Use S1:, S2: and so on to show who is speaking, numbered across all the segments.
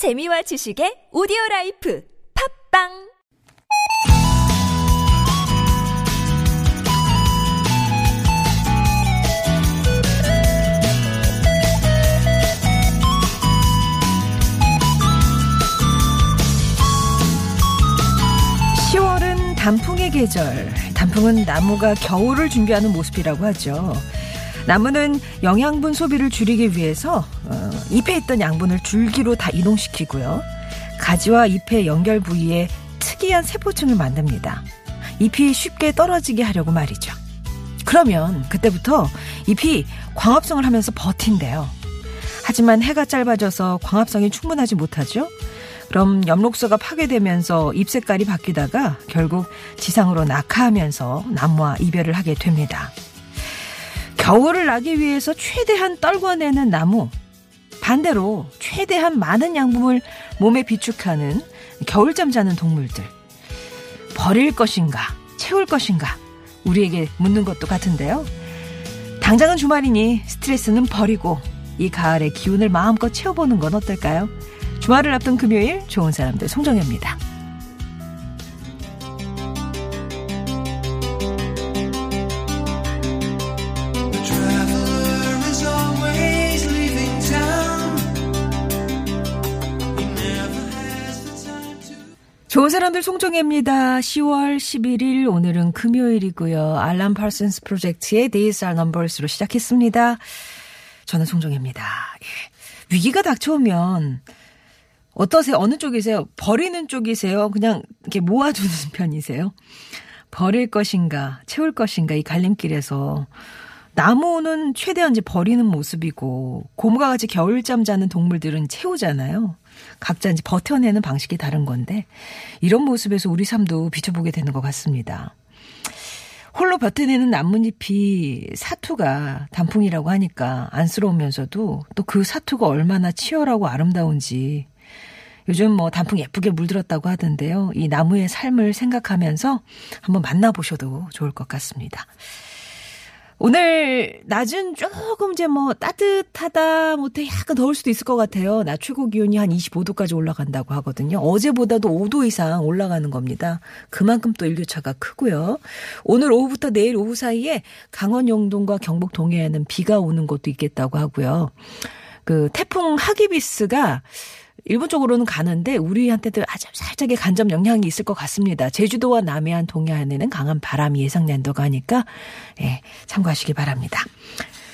S1: 재미와 지식의 오디오 라이프 팟빵!
S2: (10월은) 단풍의 계절. 단풍은 나무가 겨울을 준비하는 모습이라고 하죠 나무는 영양분 소비를 줄이기 위해서 어, 잎에 있던 양분을 줄기로 다 이동시키고요. 가지와 잎의 연결 부위에 특이한 세포층을 만듭니다. 잎이 쉽게 떨어지게 하려고 말이죠. 그러면 그때부터 잎이 광합성을 하면서 버틴대요. 하지만 해가 짧아져서 광합성이 충분하지 못하죠. 그럼 엽록소가 파괴되면서 잎 색깔이 바뀌다가 결국 지상으로 낙하하면서 나무와 이별을 하게 됩니다. 겨울을 나기 위해서 최대한 떨궈내는 나무. 반대로 최대한 많은 양분을 몸에 비축하는 겨울잠 자는 동물들. 버릴 것인가, 채울 것인가, 우리에게 묻는 것도 같은데요. 당장은 주말이니 스트레스는 버리고 이 가을의 기운을 마음껏 채워보는 건 어떨까요? 주말을 앞둔 금요일 좋은 사람들 송정혜입니다. 좋은 사람들 송정혜입니다. 10월 11일 오늘은 금요일이고요. 알람 파슨스 프로젝트의 Are Numbers로 시작했습니다. 저는 송정혜입니다. 예. 위기가 닥쳐오면 어떠세요? 어느 쪽이세요? 버리는 쪽이세요? 그냥 이렇게 모아두는 편이세요? 버릴 것인가, 채울 것인가 이 갈림길에서 나무는 최대한 이제 버리는 모습이고 곰과 같이 겨울잠 자는 동물들은 채우잖아요. 각자 이제 버텨내는 방식이 다른 건데 이런 모습에서 우리 삶도 비춰보게 되는 것 같습니다. 홀로 버텨내는 나뭇잎이 사투가 단풍이라고 하니까 안쓰러우면서도 또 그 사투가 얼마나 치열하고 아름다운지 요즘 뭐 단풍 예쁘게 물들었다고 하던데요. 이 나무의 삶을 생각하면서 한번 만나보셔도 좋을 것 같습니다. 오늘 낮은 조금 이제 뭐 따뜻하다 못해 약간 더울 수도 있을 것 같아요. 낮 최고 기온이 한 25도까지 올라간다고 하거든요. 어제보다도 5도 이상 올라가는 겁니다. 그만큼 또 일교차가 크고요. 오늘 오후부터 내일 오후 사이에 강원 영동과 경북 동해에는 비가 오는 곳도 있겠다고 하고요. 그 태풍 하기비스가 일본 쪽으로는 가는데 우리한테도 아주 살짝의 간접 영향이 있을 것 같습니다. 제주도와 남해안 동해안에는 강한 바람이 예상된다고 하니까 예, 참고하시기 바랍니다.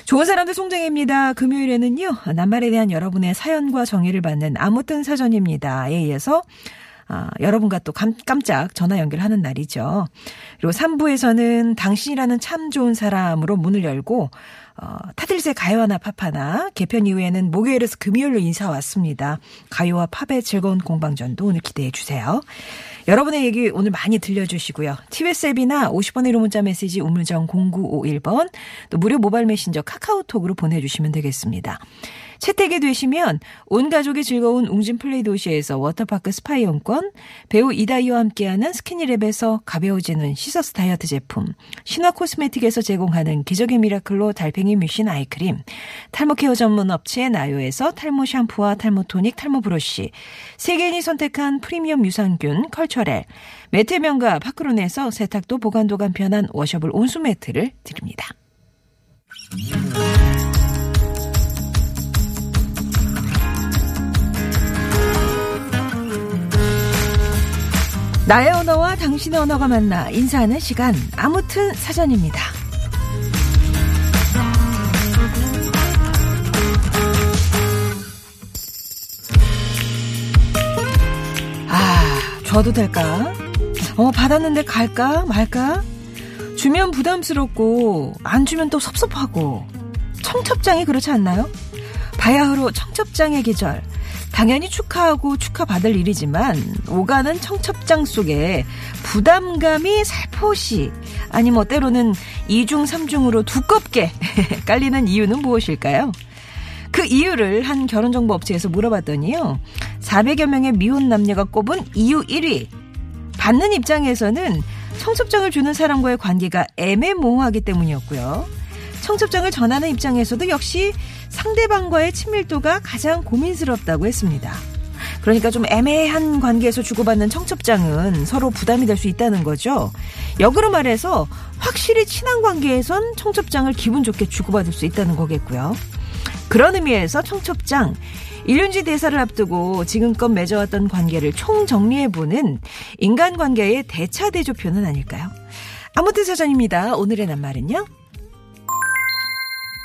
S2: 좋은 사람들 송정혜입니다. 금요일에는요. 낱말에 대한 여러분의 사연과 정의를 받는 아무튼 사전입니다. 에 이어서 아, 여러분과 또 깜, 깜짝 전화 연결하는 날이죠. 그리고 3부에서는 당신이라는 참 좋은 사람으로 문을 열고 어, 타들새 가요하나 팝하나 개편 이후에는 목요일에서 금요일로 인사 왔습니다. 가요와 팝의 즐거운 공방전도 오늘 기대해 주세요. 여러분의 얘기 오늘 많이 들려주시고요. TBS 앱이나 50번의 1호 문자 메시지 우물정 0951번 또 무료 모바일 메신저 카카오톡으로 보내주시면 되겠습니다. 채택이 되시면 온 가족이 즐거운 웅진 플레이 도시에서 워터파크 스파 이용권, 배우 이다희와 함께하는 스키니랩에서 가벼워지는 시서스 다이어트 제품, 신화 코스메틱에서 제공하는 기적의 미라클로 달팽이 뮤신 아이크림, 탈모 케어 전문 업체 나요에서 탈모 샴푸와 탈모 토닉, 탈모 브러쉬, 세계인이 선택한 프리미엄 유산균 컬처렐, 매트명과 파크론에서 세탁도 보관도 간편한 washable 온수 매트를 드립니다. 나의 언어와 당신의 언어가 만나 인사하는 시간 아무튼 사전입니다. 아, 줘도 될까? 어, 받았는데 갈까 말까? 주면 부담스럽고 안 주면 또 섭섭하고 청첩장이 그렇지 않나요? 바야흐로 청첩장의 계절 당연히 축하하고 축하받을 일이지만 오가는 청첩장 속에 부담감이 살포시 아니 뭐 때로는 2중 3중으로 두껍게 깔리는 이유는 무엇일까요? 그 이유를 한 결혼정보 업체에서 물어봤더니요. 400여 명의 미혼 남녀가 꼽은 이유 1위. 받는 입장에서는 청첩장을 주는 사람과의 관계가 애매모호하기 때문이었고요. 청첩장을 전하는 입장에서도 역시 상대방과의 친밀도가 가장 고민스럽다고 했습니다. 그러니까 좀 애매한 관계에서 주고받는 청첩장은 서로 부담이 될 수 있다는 거죠. 역으로 말해서 확실히 친한 관계에선 청첩장을 기분 좋게 주고받을 수 있다는 거겠고요. 그런 의미에서 청첩장, 일륜지 대사를 앞두고 지금껏 맺어왔던 관계를 총정리해보는 인간관계의 대차대조표는 아닐까요? 아무튼 사전입니다. 오늘의 낱말은요.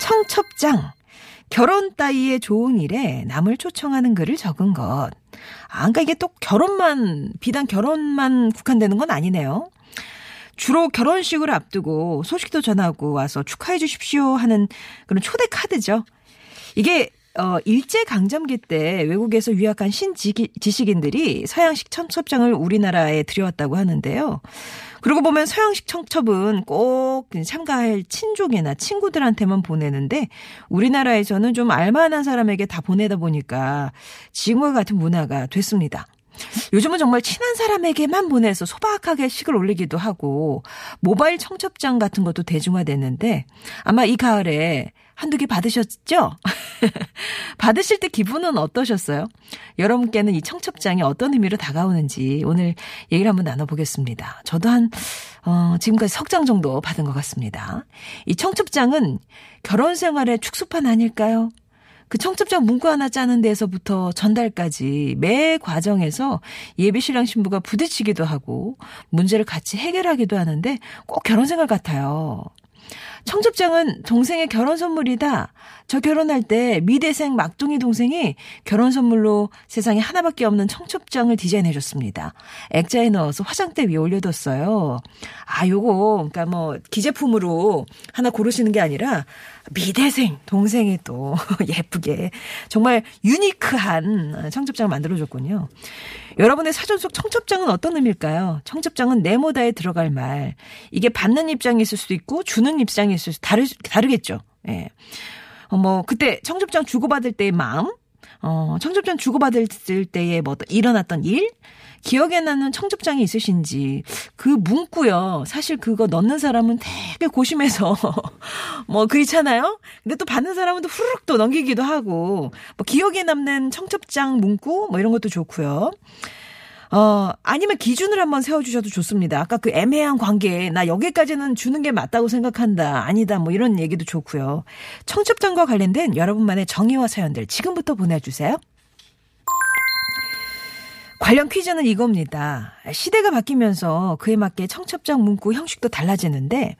S2: 청첩장. 결혼 따위의 좋은 일에 남을 초청하는 글을 적은 것. 아, 그러니까 이게 또 결혼만, 비단 결혼만 국한되는 건 아니네요. 주로 결혼식을 앞두고 소식도 전하고 와서 축하해 주십시오 하는 그런 초대 카드죠. 이게 어, 일제강점기 때 외국에서 유학한 신지식인들이 서양식 청첩장을 우리나라에 들여왔다고 하는데요. 그러고 보면 서양식 청첩은 꼭 참가할 친족이나 친구들한테만 보내는데 우리나라에서는 좀 알만한 사람에게 다 보내다 보니까 지금과 같은 문화가 됐습니다. 요즘은 정말 친한 사람에게만 보내서 소박하게 식을 올리기도 하고 모바일 청첩장 같은 것도 대중화됐는데 아마 이 가을에 한두 개 받으셨죠? 받으실 때 기분은 어떠셨어요? 여러분께는 이 청첩장이 어떤 의미로 다가오는지 오늘 얘기를 한번 나눠보겠습니다. 저도 한, 어, 지금까지 석 장 정도 받은 것 같습니다. 이 청첩장은 결혼 생활의 축소판 아닐까요? 그 청첩장 문구 하나 짜는 데서부터 전달까지 매 과정에서 예비 신랑 신부가 부딪히기도 하고 문제를 같이 해결하기도 하는데 꼭 결혼 생활 같아요. 청첩장은 동생의 결혼 선물이다. 저 결혼할 때 미대생 막둥이 동생이 결혼 선물로 세상에 하나밖에 없는 청첩장을 디자인해 줬습니다. 액자에 넣어서 화장대 위에 올려뒀어요. 아, 요거, 그러니까 뭐, 기제품으로 하나 고르시는 게 아니라 미대생 동생이 또 예쁘게 정말 유니크한 청첩장을 만들어줬군요. 여러분의 사전 속 청첩장은 어떤 의미일까요? 청첩장은 네모다에 들어갈 말. 이게 받는 입장이 있을 수도 있고 주는 입장이 있을 수 다르 다르겠죠. 예. 어, 뭐 그때 청첩장 주고받을 때의 마음, 어, 청첩장 주고받을 때에 뭐 일어났던 일, 기억에 나는 청첩장이 있으신지 그 문구요. 사실 그거 넣는 사람은 되게 고심해서 뭐 그렇잖아요. 근데 또 받는 사람은 또 후루룩 또 넘기기도 하고 뭐 기억에 남는 청첩장 문구 뭐 이런 것도 좋고요. 어, 아니면 기준을 한번 세워주셔도 좋습니다. 아까 그 애매한 관계, 나 여기까지는 주는 게 맞다고 생각한다. 아니다. 뭐 이런 얘기도 좋고요. 청첩장과 관련된 여러분만의 정의와 사연들 지금부터 보내주세요. 관련 퀴즈는 이겁니다. 시대가 바뀌면서 그에 맞게 청첩장 문구 형식도 달라지는데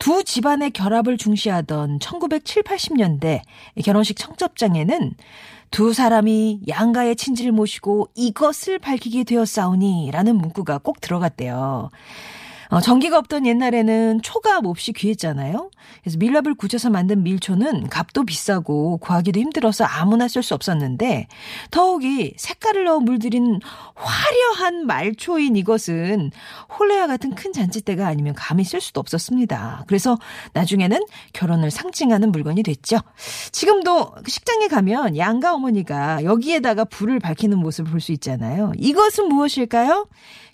S2: 두 집안의 결합을 중시하던 1970, 80년대 결혼식 청첩장에는 두 사람이 양가의 친지를 모시고 이것을 밝히게 되었사오니 라는 문구가 꼭 들어갔대요. 어, 전기가 없던 옛날에는 초가 몹시 귀했잖아요. 그래서 밀랍을 굳혀서 만든 밀초는 값도 비싸고 구하기도 힘들어서 아무나 쓸 수 없었는데 더욱이 색깔을 넣어 물들인 화려한 말초인 이것은 홀레와 같은 큰 잔치대가 아니면 감히 쓸 수도 없었습니다. 그래서 나중에는 결혼을 상징하는 물건이 됐죠. 지금도 식장에 가면 양가 어머니가 여기에다가 불을 밝히는 모습을 볼 수 있잖아요. 이것은 무엇일까요?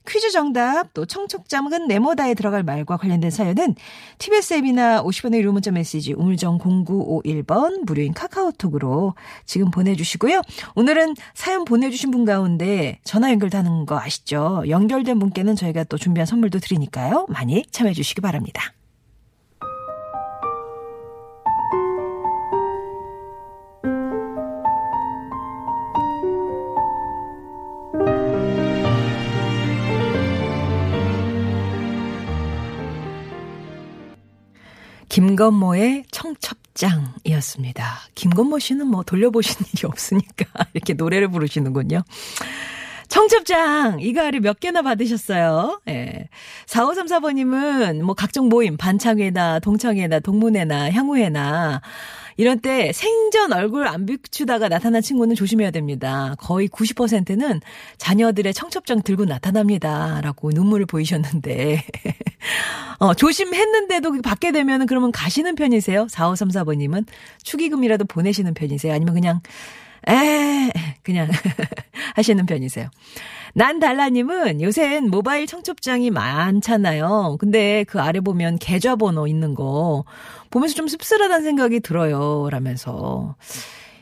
S2: 퀴즈 정답 또 청첩장은 네모다에 들어갈 말과 관련된 사연은 TBS 앱이나 50원의 유료 문자 메시지 우물정 0951번 무료인 카카오톡으로 지금 보내주시고요. 오늘은 사연 보내주신 분 가운데 전화 연결되는 거 아시죠? 연결된 분께는 저희가 또 준비한 선물도 드리니까요. 많이 참여해 주시기 바랍니다. 김건모의 청첩장이었습니다. 김건모 씨는 뭐 돌려보신 일이 없으니까 이렇게 노래를 부르시는군요. 청첩장 이거 하루 몇 개나 받으셨어요? 예. 4534번님은 뭐 각종 모임 반창회나 동창회나 동문회나 향후회나 이런 때 생전 얼굴 안 비추다가 나타난 친구는 조심해야 됩니다. 거의 90%는 자녀들의 청첩장 들고 나타납니다. 라고 눈물을 보이셨는데. 어, 조심했는데도 받게 되면은 그러면 가시는 편이세요? 4534번님은 축의금이라도 보내시는 편이세요? 아니면 그냥, 에, 그냥 하시는 편이세요? 난 달라님은 요새는 모바일 청첩장이 많잖아요. 근데 그 아래 보면 계좌번호 있는 거 보면서 좀 씁쓸하다는 생각이 들어요. 라면서.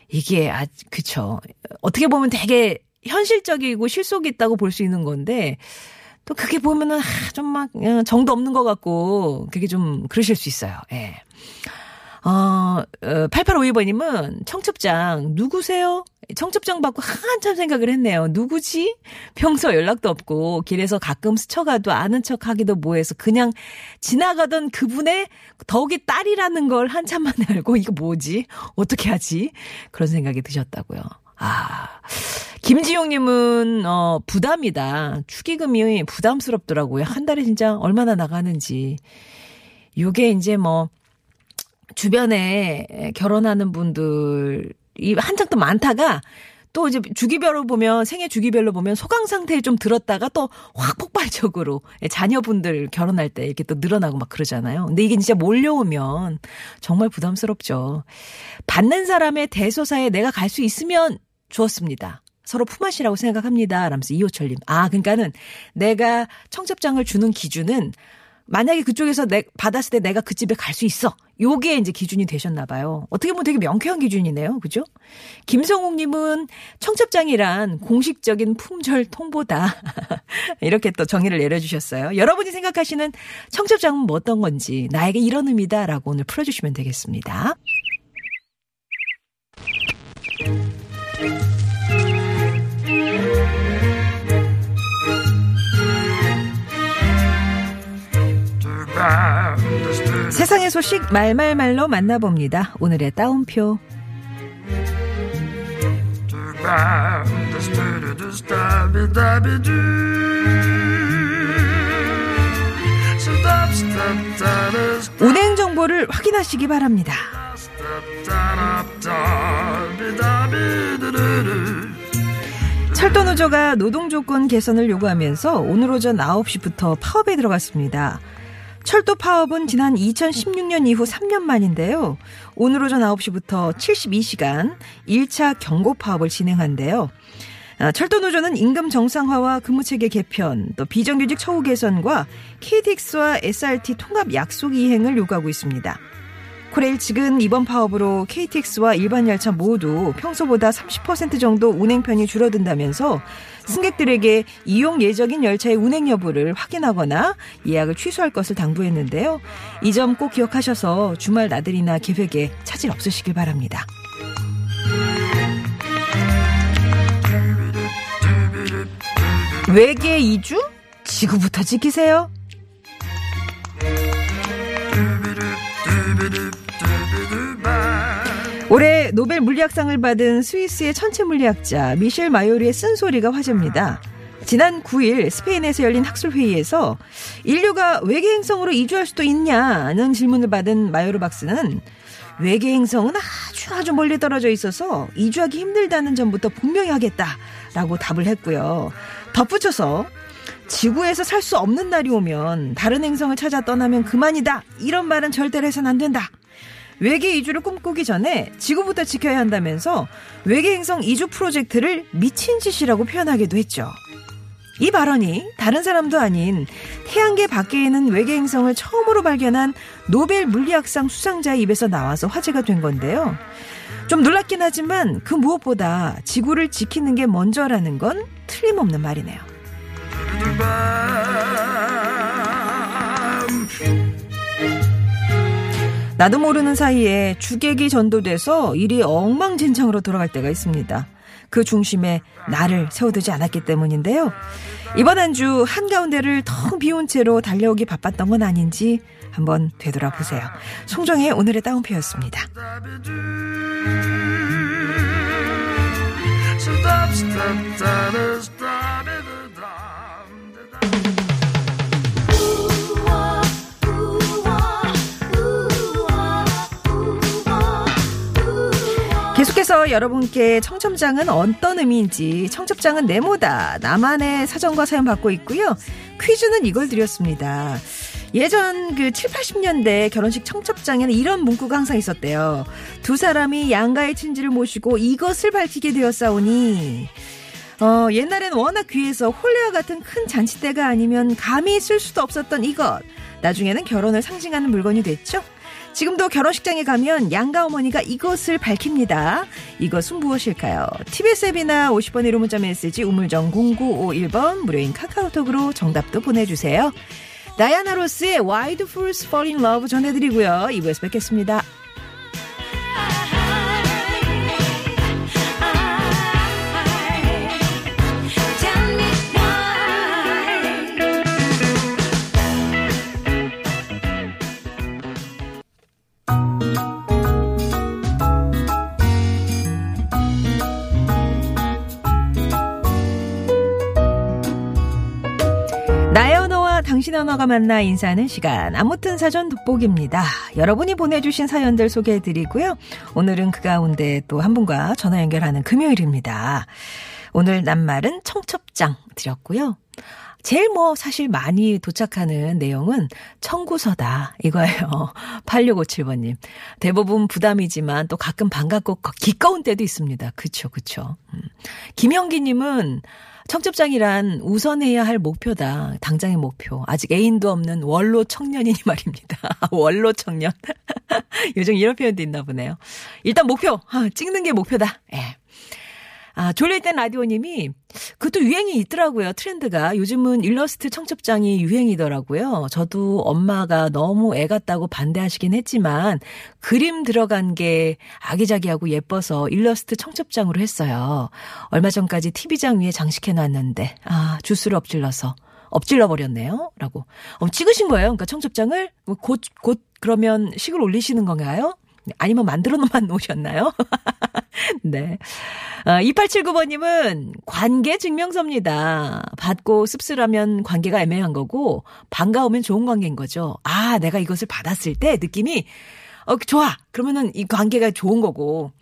S2: 이게, 아, 그쵸. 어떻게 보면 되게 현실적이고 실속이 있다고 볼 수 있는 건데 또 그게 보면은 아, 좀막 어, 정도 없는 것 같고 그게 좀 그러실 수 있어요. 예. 어, 8852번님은 청첩장 누구세요? 청첩장 받고 한참 생각을 했네요. 누구지? 평소 연락도 없고 길에서 가끔 스쳐가도 아는 척 하기도 뭐해서 그냥 지나가던 그분의 덕이 딸이라는 걸 한참 만에 알고 이거 뭐지? 어떻게 하지? 그런 생각이 드셨다고요. 아. 김지용님은, 어, 부담이다. 축의금이 부담스럽더라고요. 한 달에 진짜 얼마나 나가는지. 요게 이제 뭐, 주변에 결혼하는 분들이 한창 또 많다가 또 이제 주기별로 보면 생애 주기별로 보면 소강 상태에 좀 들었다가 또 확 폭발적으로 자녀분들 결혼할 때 이렇게 또 늘어나고 막 그러잖아요. 근데 이게 진짜 몰려오면 정말 부담스럽죠. 받는 사람의 대소사에 내가 갈 수 있으면 좋았습니다. 서로 품앗이라고 생각합니다. 라면서 이호철님. 아, 그러니까는 내가 청첩장을 주는 기준은 만약에 그쪽에서 내, 받았을 때 내가 그 집에 갈 수 있어. 요게 이제 기준이 되셨나 봐요. 어떻게 보면 되게 명쾌한 기준이네요. 그죠? 김성욱 님은 청첩장이란 공식적인 품절 통보다. 이렇게 또 정의를 내려주셨어요. 여러분이 생각하시는 청첩장은 뭐 어떤 건지 나에게 이런 의미다 라고 오늘 풀어주시면 되겠습니다. 세상의 소식 말말말로 만나봅니다. 오늘의 따옴표. 운행 정보를 확인하시기 바랍니다. 철도 노조가 노동 조건 개선을 요구하면서 오늘 오전 9시부터 파업에 들어갔습니다. 철도 파업은 지난 2016년 이후 3년 만인데요. 오늘 오전 9시부터 72시간 1차 경고 파업을 진행한대요. 아, 철도노조는 임금 정상화와 근무체계 개편, 또 비정규직 처우 개선과 KTX와 SRT 통합 약속 이행을 요구하고 있습니다. 코레일 측은 이번 파업으로 KTX와 일반 열차 모두 평소보다 30% 정도 운행편이 줄어든다면서 승객들에게 이용 예정인 열차의 운행 여부를 확인하거나 예약을 취소할 것을 당부했는데요. 이 점 꼭 기억하셔서 주말 나들이나 계획에 차질 없으시길 바랍니다. 외계 이주? 지구부터 지키세요. 올해 노벨 물리학상을 받은 스위스의 천체 물리학자 미셸 마요리의 쓴소리가 화제입니다. 지난 9일 스페인에서 열린 학술회의에서 인류가 외계 행성으로 이주할 수도 있냐는 질문을 받은 마요르 박사는 외계 행성은 아주 아주 멀리 떨어져 있어서 이주하기 힘들다는 점부터 분명히 하겠다라고 답을 했고요. 덧붙여서 지구에서 살 수 없는 날이 오면 다른 행성을 찾아 떠나면 그만이다. 이런 말은 절대로 해선 안 된다. 외계 이주를 꿈꾸기 전에 지구부터 지켜야 한다면서 외계 행성 이주 프로젝트를 미친 짓이라고 표현하기도 했죠. 이 발언이 다른 사람도 아닌 태양계 밖에 있는 외계 행성을 처음으로 발견한 노벨 물리학상 수상자의 입에서 나와서 화제가 된 건데요. 좀 놀랍긴 하지만 그 무엇보다 지구를 지키는 게 먼저라는 건 틀림없는 말이네요. 나도 모르는 사이에 주객이 전도돼서 일이 엉망진창으로 돌아갈 때가 있습니다. 그 중심에 나를 세워두지 않았기 때문인데요. 이번 한 주 한가운데를 텅 비운 채로 달려오기 바빴던 건 아닌지 한번 되돌아보세요. 송정의 오늘의 따옴표였습니다. 계 속해서 여러분께 청첩장은 어떤 의미인지 청첩장은 네모다 나만의 사정과 사연 받고 있고요. 퀴즈는 이걸 드렸습니다. 예전 그 7, 80년대 결혼식 청첩장에는 이런 문구가 항상 있었대요. 두 사람이 양가의 친지를 모시고 이것을 밝히게 되었사오니 어, 옛날엔 워낙 귀해서 홀레와 같은 큰 잔치대가 아니면 감히 쓸 수도 없었던 이것. 나중에는 결혼을 상징하는 물건이 됐죠. 지금도 결혼식장에 가면 양가 어머니가 이것을 밝힙니다. 이것은 무엇일까요? TBS 앱이나 50번 1호 문자 메시지 우물정 0951번 무료인 카카오톡으로 정답도 보내주세요. 다이아나 로스의 Why Do Fools Fall in Love 전해드리고요. 2부에서 뵙겠습니다. 당신의 언어가 만나 인사하는 시간. 아무튼 사전 돋보기입니다. 여러분이 보내주신 사연들 소개해드리고요. 오늘은 그 가운데 또 한 분과 전화 연결하는 금요일입니다. 오늘 낱말은 청첩장 드렸고요. 제일 뭐 사실 많이 도착하는 내용은 청구서다 이거예요. 8657번님. 대부분 부담이지만 또 가끔 반갑고 기꺼운 때도 있습니다. 그쵸, 그쵸. 음. 김영기님은 청첩장이란 우선해야 할 목표다. 당장의 목표. 아직 애인도 없는 원로 청년이니 말입니다. 원로 청년. 요즘 이런 표현도 있나 보네요. 일단 목표. 아, 찍는 게 목표다. 예. 아, 졸려있던 라디오님이 그것도 유행이 있더라고요. 트렌드가. 요즘은 일러스트 청첩장이 유행이더라고요. 저도 엄마가 너무 애 같다고 반대하시긴 했지만 그림 들어간 게 아기자기하고 예뻐서 일러스트 청첩장으로 했어요. 얼마 전까지 TV장 위에 장식해 놨는데 아 주스를 엎질러서 엎질러 버렸네요. 라고. 어, 찍으신 거예요? 그러니까 청첩장을 곧, 곧 그러면 식을 올리시는 건가요? 아니면 만들어 놓으셨나요? 네. 어, 2879번님은 관계 증명서입니다. 받고 씁쓸하면 관계가 애매한 거고, 반가우면 좋은 관계인 거죠. 아, 내가 이것을 받았을 때 느낌이, 어, 좋아. 그러면은 이 관계가 좋은 거고,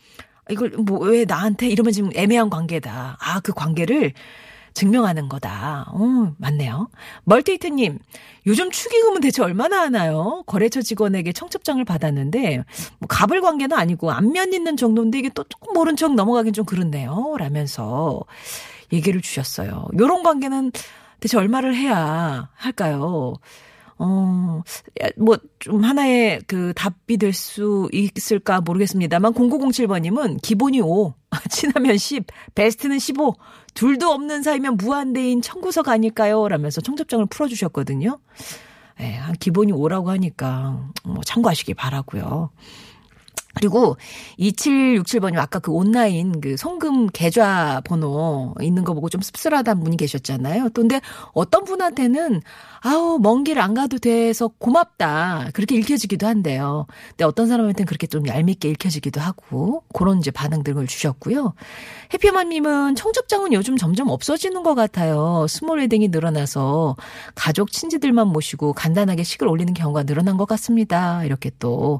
S2: 이걸 뭐 왜 나한테 이러면 지금 애매한 관계다. 아, 그 관계를 증명하는 거다. 어, 맞네요. 멀티히트님, 요즘 축의금은 대체 얼마나 하나요? 거래처 직원에게 청첩장을 받았는데, 뭐 갑을 관계는 아니고 안면 있는 정도인데 이게 또 조금 모른 척 넘어가긴 좀 그렇네요. 라면서 얘기를 주셨어요. 요런 관계는 대체 얼마를 해야 할까요? 어, 뭐, 좀 하나의 그 답이 될 수 있을까 모르겠습니다만, 0907번님은 기본이 5, 친하면 10, 베스트는 15, 둘도 없는 사이면 무한대인 청구서가 아닐까요? 라면서 청첩장을 풀어주셨거든요. 예, 한 기본이 5라고 하니까, 뭐, 참고하시기 바라고요 그리고 2767번님 아까 그 온라인 그 송금 계좌 번호 있는 거 보고 좀 씁쓸하다는 분이 계셨잖아요. 또 근데 어떤 분한테는 아우 먼 길 안 가도 돼서 고맙다 그렇게 읽혀지기도 한데요. 근데 어떤 사람한테는 그렇게 좀 얄밉게 읽혀지기도 하고 그런 이제 반응들을 주셨고요. 해피맘님은 청첩장은 요즘 점점 없어지는 것 같아요. small wedding이 늘어나서 가족 친지들만 모시고 간단하게 식을 올리는 경우가 늘어난 것 같습니다. 이렇게 또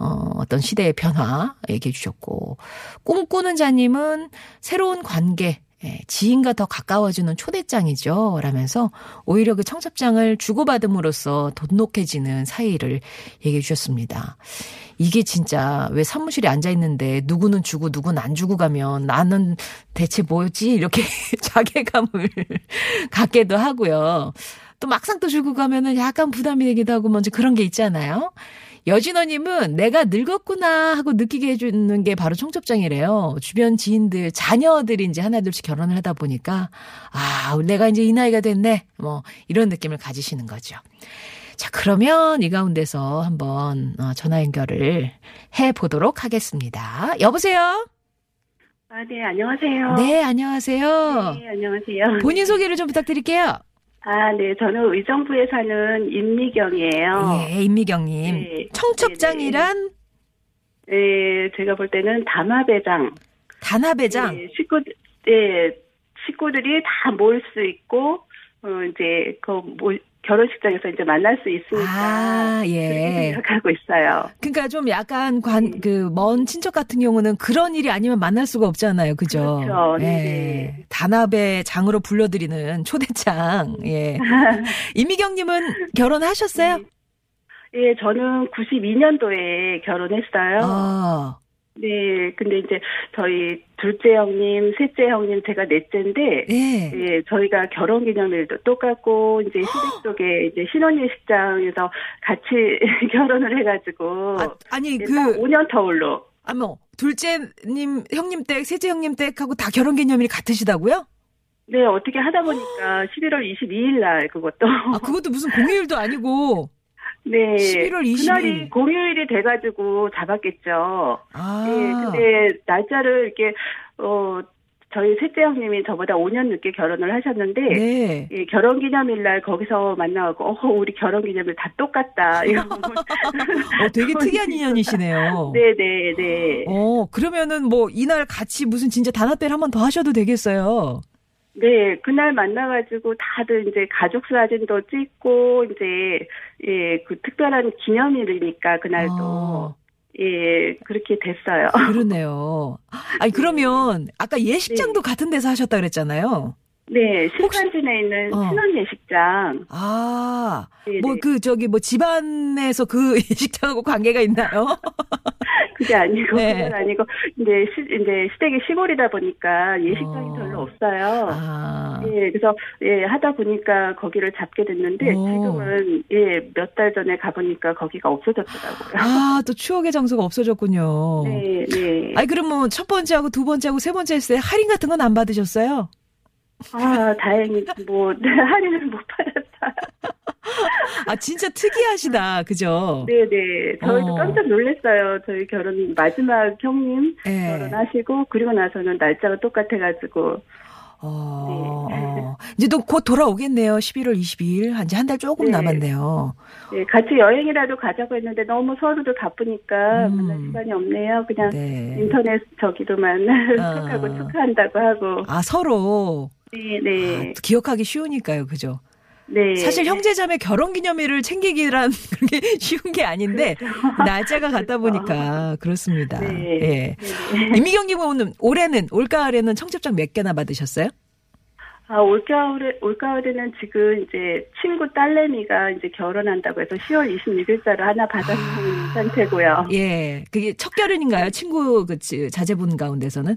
S2: 어, 어떤 시대의 변화 얘기해 주셨고, 꿈꾸는 자님은 새로운 관계, 예, 지인과 더 가까워지는 초대장이죠. 라면서 오히려 그 청첩장을 주고받음으로써 돈독해지는 사이를 얘기해 주셨습니다. 이게 진짜 왜 사무실에 앉아 있는데 누구는 주고 누구는 안 주고 가면 나는 대체 뭐였지? 이렇게 자괴감을 갖게도 하고요. 또 막상 또 주고 가면은 약간 부담이 되기도 하고 먼저 그런 게 있잖아요. 여진호님은 내가 늙었구나 하고 느끼게 해주는 게 바로 청첩장이래요. 주변 지인들, 자녀들이 이제 하나둘씩 결혼을 하다 보니까, 아, 내가 이제 이 나이가 됐네. 뭐, 이런 느낌을 가지시는 거죠. 자, 그러면 이 가운데서 한번 어, 전화 연결을 해 보도록 하겠습니다. 여보세요?
S3: 아, 네, 안녕하세요.
S2: 네, 안녕하세요.
S3: 네, 안녕하세요.
S2: 본인 소개를 좀 부탁드릴게요.
S3: 아, 네, 저는 의정부에 사는 임미경이에요.
S2: 예, 임미경님.
S3: 네.
S2: 청첩장이란
S3: 네, 제가 볼 때는 담화배장.
S2: 단합회장.
S3: 네, 식구, 네, 식구들이 다 모일 수 있고, 어, 이제, 그, 뭐, 결혼식장에서 이제 만날 수 있으니까.
S2: 아,
S3: 그렇게
S2: 예.
S3: 생각하고 있어요.
S2: 그러니까 좀 약간 관, 그, 먼 친척 같은 경우는 그런 일이 아니면 만날 수가 없잖아요. 그죠?
S3: 그렇죠.
S2: 예.
S3: 네.
S2: 단합의 장으로 불러드리는 초대장. 예. 이미경님은 결혼하셨어요?
S3: 예, 저는 92년도에 결혼했어요.
S2: 아,
S3: 네, 근데 이제 저희 둘째 형님, 셋째 형님, 제가 넷째인데,
S2: 예.
S3: 예, 저희가 결혼 기념일도 똑같고, 이제 시댁 쪽에 이제 신혼예식장에서 같이 결혼을 해가지고,
S2: 아, 아니,
S3: 예,
S2: 그,
S3: 딱 5년 터울로.
S2: 아, 뭐, 둘째님, 형님 댁, 셋째 형님 댁하고 다 결혼 기념일이 같으시다고요?
S3: 네, 어떻게 하다 보니까 11월 22일 날 그것도.
S2: 아, 그것도 무슨 공휴일도 아니고.
S3: 네.
S2: 11월 22일.
S3: 그날이 공휴일이 돼가지고 잡았겠죠.
S2: 아.
S3: 예, 근데 날짜를 이렇게, 어, 저희 셋째 형님이 저보다 5년 늦게 결혼을 하셨는데,
S2: 네.
S3: 예, 결혼 기념일 날 거기서 만나고, 어, 우리 결혼 기념일 다 똑같다. 이러고.
S2: 어, 되게 특이한 인연이시네요.
S3: 네네, 네.
S2: 어, 그러면은 뭐, 이날 같이 무슨 진짜 단합대를 한 번 더 하셔도 되겠어요.
S3: 네, 그날 만나가지고 다들 이제 가족 사진도 찍고, 이제, 예, 그 특별한 기념일이니까, 그날도.
S2: 아.
S3: 예, 그렇게 됐어요.
S2: 그러네요. 아니, 그러면, 아까 예식장도 같은 데서 하셨다 그랬잖아요.
S3: 네, 신산진에 있는
S2: 어.
S3: 신혼 예식장.
S2: 아,
S3: 네네.
S2: 뭐, 그, 저기, 뭐, 집안에서 그 예식장하고 관계가 있나요?
S3: 그게 아니고,
S2: 네.
S3: 그건 아니고, 이제, 시, 이제 시댁이 시골이다 보니까 예식장이
S2: 어.
S3: 별로 없어요.
S2: 아.
S3: 예, 그래서, 예, 하다 보니까 거기를 잡게 됐는데,
S2: 오.
S3: 지금은, 예, 몇 달 전에 가보니까 거기가 없어졌더라고요.
S2: 아, 또 추억의 장소가 없어졌군요.
S3: 네, 네.
S2: 아니, 그럼 뭐, 첫 번째하고 두 번째하고 세 번째 했을 때 할인 같은 건 안 받으셨어요?
S3: 아, 다행히, 뭐, 할인을 못 받았어요.
S2: 아, 진짜 특이하시다. 그죠?
S3: 네 네. 저희도
S2: 어.
S3: 깜짝 놀랐어요. 저희 결혼 마지막 형님
S2: 예.
S3: 결혼하시고, 그리고 나서는 날짜가 똑같아 가지고,
S2: 어,
S3: 네.
S2: 어. 이제 또 곧 돌아오겠네요. 11월 22일. 이제 한달 조금
S3: 네.
S2: 남았네요.
S3: 예, 같이 여행이라도 가자고 했는데 너무 서로도 바쁘니까
S2: 음.
S3: 만날 시간이 없네요. 그냥
S2: 네.
S3: 인터넷 저기로만
S2: 아.
S3: 톡하고 축하한다고 하고.
S2: 아, 서로.
S3: 네,
S2: 아,
S3: 네.
S2: 또 기억하기 쉬우니까요. 그죠?
S3: 네.
S2: 사실 형제자매 결혼 기념일을 챙기기란 그게 쉬운 게 아닌데 날짜가 같다 보니까 그렇습니다.
S3: 그렇죠. 네.
S2: 예.
S3: 네, 네.
S2: 임미경님은 올해는 올가을에는 청첩장 몇 개나 받으셨어요?
S3: 아, 올겨울에, 올가을에는 지금 이제 친구 딸내미가 이제 결혼한다고 해서 10월 26일자로 하나 받아놓은
S2: 아.
S3: 상태고요.
S2: 예. 그게 첫 결혼인가요? 친구 그 지- 자제분 가운데서는?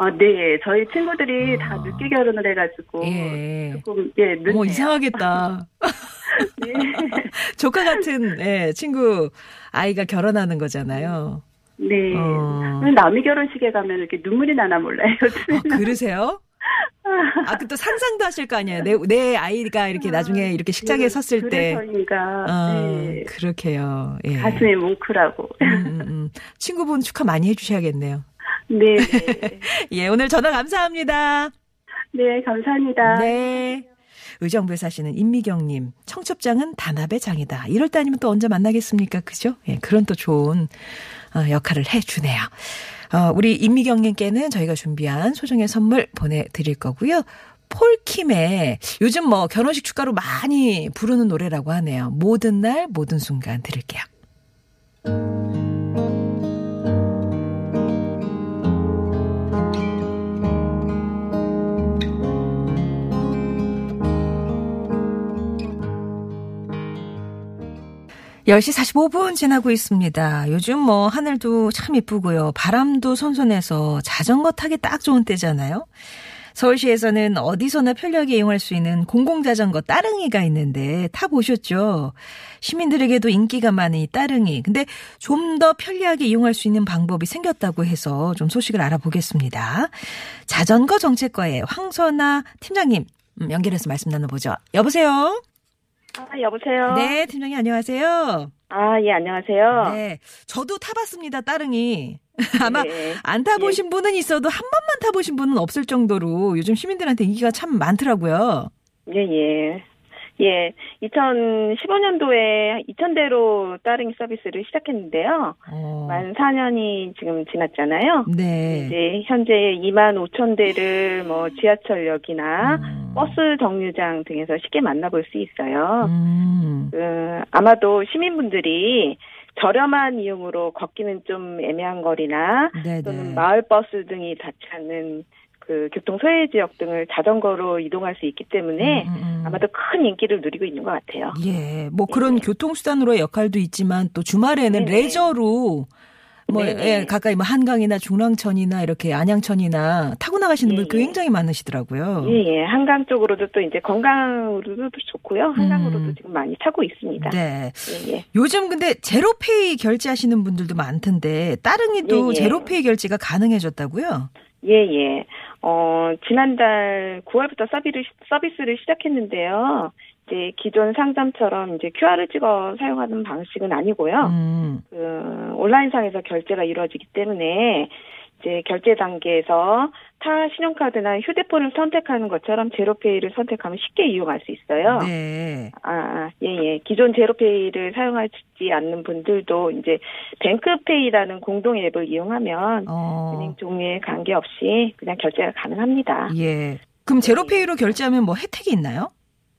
S3: 아, 네. 저희 친구들이
S2: 아.
S3: 다 늦게 결혼을 해가지고.
S2: 예.
S3: 조금, 예, 늦네요.
S2: 어머 이상하겠다.
S3: 네.
S2: 조카 같은 예, 친구 아이가 결혼하는 거잖아요.
S3: 네.
S2: 어.
S3: 남의 결혼식에 가면 이렇게 눈물이 나나 몰라요.
S2: 어, 그러세요? 아, 그 또 상상도 하실 거 아니에요. 내, 내 아이가 이렇게 나중에 이렇게 식장에 섰을 때.
S3: 그래서인가.
S2: 어,
S3: 네.
S2: 그렇게요. 예.
S3: 가슴이 뭉클하고.
S2: 음, 음, 음. 친구분 축하 많이 해주셔야겠네요.
S3: 네. 네.
S2: 예, 오늘 전화 감사합니다.
S3: 네, 감사합니다.
S2: 네. 의정부에 사시는 임미경님, 청첩장은 단합의 장이다. 이럴 때 아니면 또 언제 만나겠습니까? 그죠? 예, 그런 또 좋은 어, 역할을 해주네요. 어, 우리 임미경님께는 저희가 준비한 소정의 선물 보내드릴 거고요. 폴킴의 요즘 뭐 결혼식 축가로 많이 부르는 노래라고 하네요. 모든 날, 모든 순간 들을게요. 열시 45분 지나고 있습니다. 요즘 뭐 하늘도 참 이쁘고요. 바람도 선선해서 자전거 타기 딱 좋은 때잖아요. 서울시에서는 어디서나 편리하게 이용할 수 있는 공공자전거 따릉이가 있는데 타보셨죠? 시민들에게도 인기가 많은 이 따릉이. 근데 좀 더 편리하게 이용할 수 있는 방법이 생겼다고 해서 좀 소식을 알아보겠습니다. 자전거 정책과의 황선아 팀장님 음, 연결해서 말씀 나눠보죠. 여보세요?
S3: 아, 여보세요?
S2: 네, 팀장님 안녕하세요.
S3: 아, 예, 안녕하세요.
S2: 네, 저도 타봤습니다, 따릉이. 아마
S3: 네.
S2: 안 타보신 분은 있어도 한 번만 타보신 분은 없을 정도로 요즘 시민들한테 인기가 참 많더라고요.
S4: 예, 예. 예, 2015년도에 2,000대로 따릉이 서비스를 시작했는데요.
S2: 어,
S4: 만 4년이 지금 지났잖아요.
S2: 네.
S4: 이제 현재 2만 5천 대를 뭐 지하철역이나
S2: 음.
S4: 버스 정류장 등에서 쉽게 만나볼 수 있어요.
S2: 음.
S4: 그, 아마도 시민분들이 저렴한 이용으로 걷기는 좀 애매한 거리나
S2: 네네.
S4: 또는 마을 버스 등이 닿지 않는 그 교통 소외 지역 등을 자전거로 이동할 수 있기 때문에
S2: 음, 음, 음.
S4: 아마도 큰 인기를 누리고 있는 것 같아요.
S2: 예, 뭐 그런 교통수단으로의 역할도 있지만 또 주말에는
S4: 네네.
S2: 레저로 뭐. 예, 가까이 뭐 한강이나 중랑천이나 이렇게 안양천이나 타고 나가시는 분
S4: 예, 예.
S2: 굉장히 많으시더라고요.
S4: 예, 예. 한강 쪽으로도 또 이제 건강으로도 좋고요. 한강으로도
S2: 음.
S4: 지금 많이 타고 있습니다.
S2: 네.
S4: 예, 예.
S2: 요즘 근데 제로페이 결제하시는 분들도 많던데 따릉이도
S4: 예, 예.
S2: 제로페이 결제가 가능해졌다고요?
S4: 예, 예. 어, 지난달 9월부터 서비를, 서비스를 시작했는데요. 이제 기존 상점처럼 이제 QR을 찍어 사용하는 방식은 아니고요.
S2: 음.
S4: 그 온라인상에서 결제가 이루어지기 때문에 이제 결제 단계에서 타 신용카드나 휴대폰을 선택하는 것처럼 제로페이를 선택하면 쉽게 이용할 수 있어요.
S2: 네.
S4: 아, 아, 예, 예. 기존 제로페이를 사용하지 않는 분들도 이제 뱅크페이라는 공동 앱을 이용하면
S2: 어.
S4: 은행 종류에 관계없이 그냥 결제가 가능합니다.
S2: 예. 그럼 제로페이로 결제하면 뭐 혜택이 있나요?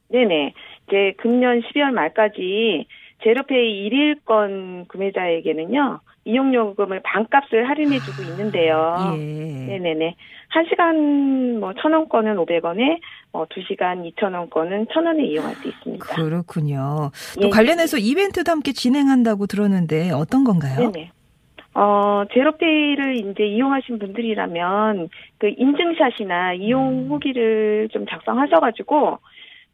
S4: 네네. 이제 금년 12월 말까지 제로페이 1일권 구매자에게는요, 이용요금을 반값을 할인해주고 있는데요.
S2: 예.
S4: 네네네. 한 시간 뭐 천 원권은 500원에, 어, 두 시간 2천 원권은 천 원에 이용할 수 있습니다.
S2: 그렇군요.
S4: 예,
S2: 또 관련해서 이벤트도 함께 진행한다고 들었는데 어떤 건가요?
S4: 네네. 어, 제로페이를 이제 이용하신 분들이라면 그 인증샷이나 이용
S2: 음.
S4: 후기를 좀 작성하셔가지고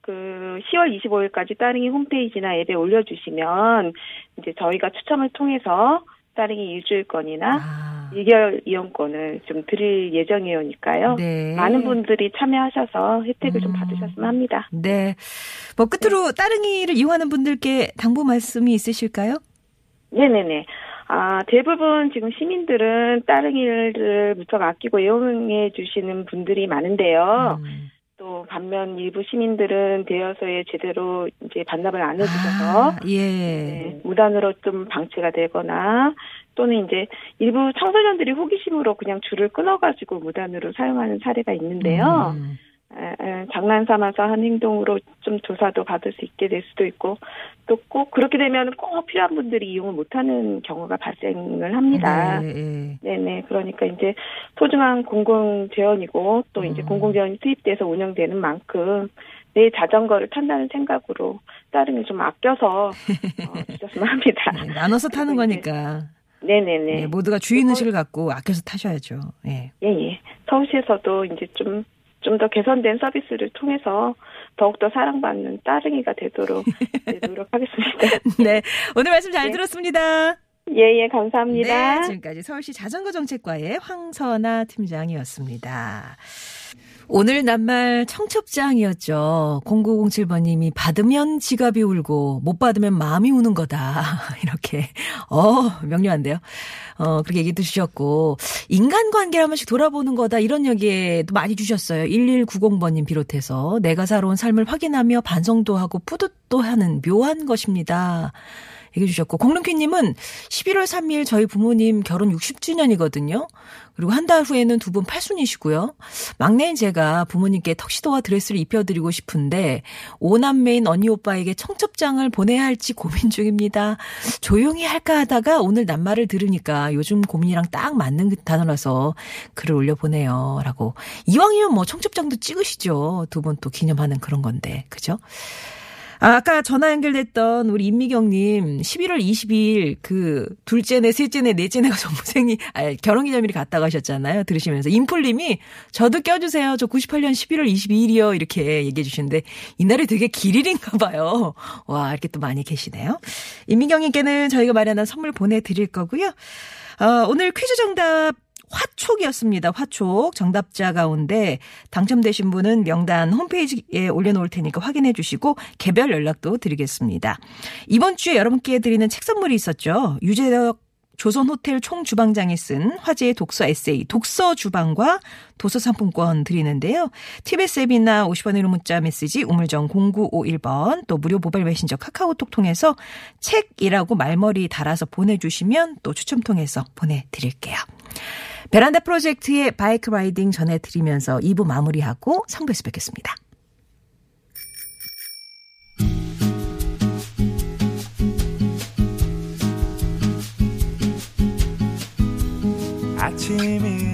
S4: 그 10월 25일까지 따릉이 홈페이지나 앱에 올려주시면 이제 저희가 추첨을 통해서 따릉이 일주일권이나
S2: 아.
S4: 1개월 이용권을 좀 드릴 예정이오니까요.
S2: 네.
S4: 많은 분들이 참여하셔서 혜택을 좀
S2: 음.
S4: 받으셨으면 합니다.
S2: 네. 뭐 끝으로 따릉이를 이용하는 분들께 당부 말씀이 있으실까요?
S4: 네네네. 아, 대부분 지금 시민들은 따릉이를 무척 아끼고 애용해 주시는 분들이 많은데요.
S2: 음.
S4: 또 반면 일부 시민들은 대여소에 제대로 이제 반납을 안 해주셔서
S2: 아, 예.
S4: 네, 무단으로 좀 방치가 되거나 또는 이제 일부 청소년들이 호기심으로 그냥 줄을 끊어가지고 무단으로 사용하는 사례가 있는데요.
S2: 음.
S4: 에, 에, 장난삼아서 한 행동으로 좀 조사도 받을 수 있게 될 수도 있고 또 꼭 그렇게 되면 꼭 필요한 분들이 이용을 못하는 경우가 발생을 합니다.
S2: 네, 네.
S4: 그러니까 이제 소중한 공공 재원이고 또 이제
S2: 음.
S4: 공공 재원이 투입돼서 운영되는 만큼 내 자전거를 탄다는 생각으로 따릉을 좀 아껴서 어, 주셨으면 합니다.
S2: 네, 나눠서 타는 거니까
S4: 네네네.
S2: 네, 모두가 주인 의식을 갖고 아껴서 타셔야죠. 예.
S4: 예 예. 서울시에서도 이제 좀 좀 더 개선된 서비스를 통해서 더욱더 사랑받는 따릉이가 되도록 네, 노력하겠습니다.
S2: 네. 오늘 말씀 잘
S4: 네.
S2: 들었습니다.
S4: 예 예, 감사합니다.
S2: 네, 지금까지 서울시 자전거 정책과의 황선아 팀장이었습니다. 오늘 낱말 청첩장이었죠. 0907번님이 받으면 지갑이 울고 못 받으면 마음이 우는 거다. 이렇게 어 명료한데요. 어 그렇게 얘기도 주셨고 인간관계를 한 번씩 돌아보는 거다 이런 얘기도 많이 주셨어요. 1190번님 비롯해서 내가 살아온 삶을 확인하며 반성도 하고 뿌듯도 하는 묘한 것입니다. 얘기해 주셨고 공릉키님은 11월 3일 저희 부모님 결혼 60주년이거든요. 그리고 한 달 후에는 두 분 팔순이시고요. 막내인 제가 부모님께 턱시도와 드레스를 입혀드리고 싶은데 오남매인 언니 오빠에게 청첩장을 보내야 할지 고민 중입니다. 조용히 할까 하다가 오늘 낱말을 들으니까 요즘 고민이랑 딱 맞는 단어라서 글을 올려보내요. 라고. 이왕이면 뭐 청첩장도 찍으시죠. 두 분 또 기념하는 그런 건데. 그죠? 아, 아까 전화 연결됐던 우리 임미경님 11월 22일 그 둘째네, 셋째네, 넷째네가 전부생이 아, 결혼기념일이 갔다 가셨잖아요. 들으시면서 임풀님이 저도 껴주세요. 저 98년 11월 22일이요. 이렇게 얘기해 주시는데 이날이 되게 길일인가 봐요. 와 이렇게 또 많이 계시네요. 임미경님께는 저희가 마련한 선물 보내드릴 거고요. 어, 오늘 퀴즈 정답 화촉이었습니다. 화촉. 정답자 가운데 당첨되신 분은 명단 홈페이지에 올려놓을 테니까 확인해 주시고 개별 연락도 드리겠습니다. 이번 주에 여러분께 드리는 책 선물이 있었죠. 유재덕 조선호텔 총주방장이 쓴 화제의 독서 에세이 독서 주방과 도서 상품권 드리는데요. TBS 앱이나 50원의 문자 메시지 우물정 0951번 또 무료 모바일 메신저 카카오톡 통해서 책이라고 말머리 달아서 보내주시면 또 추첨 통해서 보내드릴게요. 베란다 프로젝트의 바이크 라이딩 전해드리면서 2부 마무리하고 3부에서 뵙겠습니다.
S5: 아침이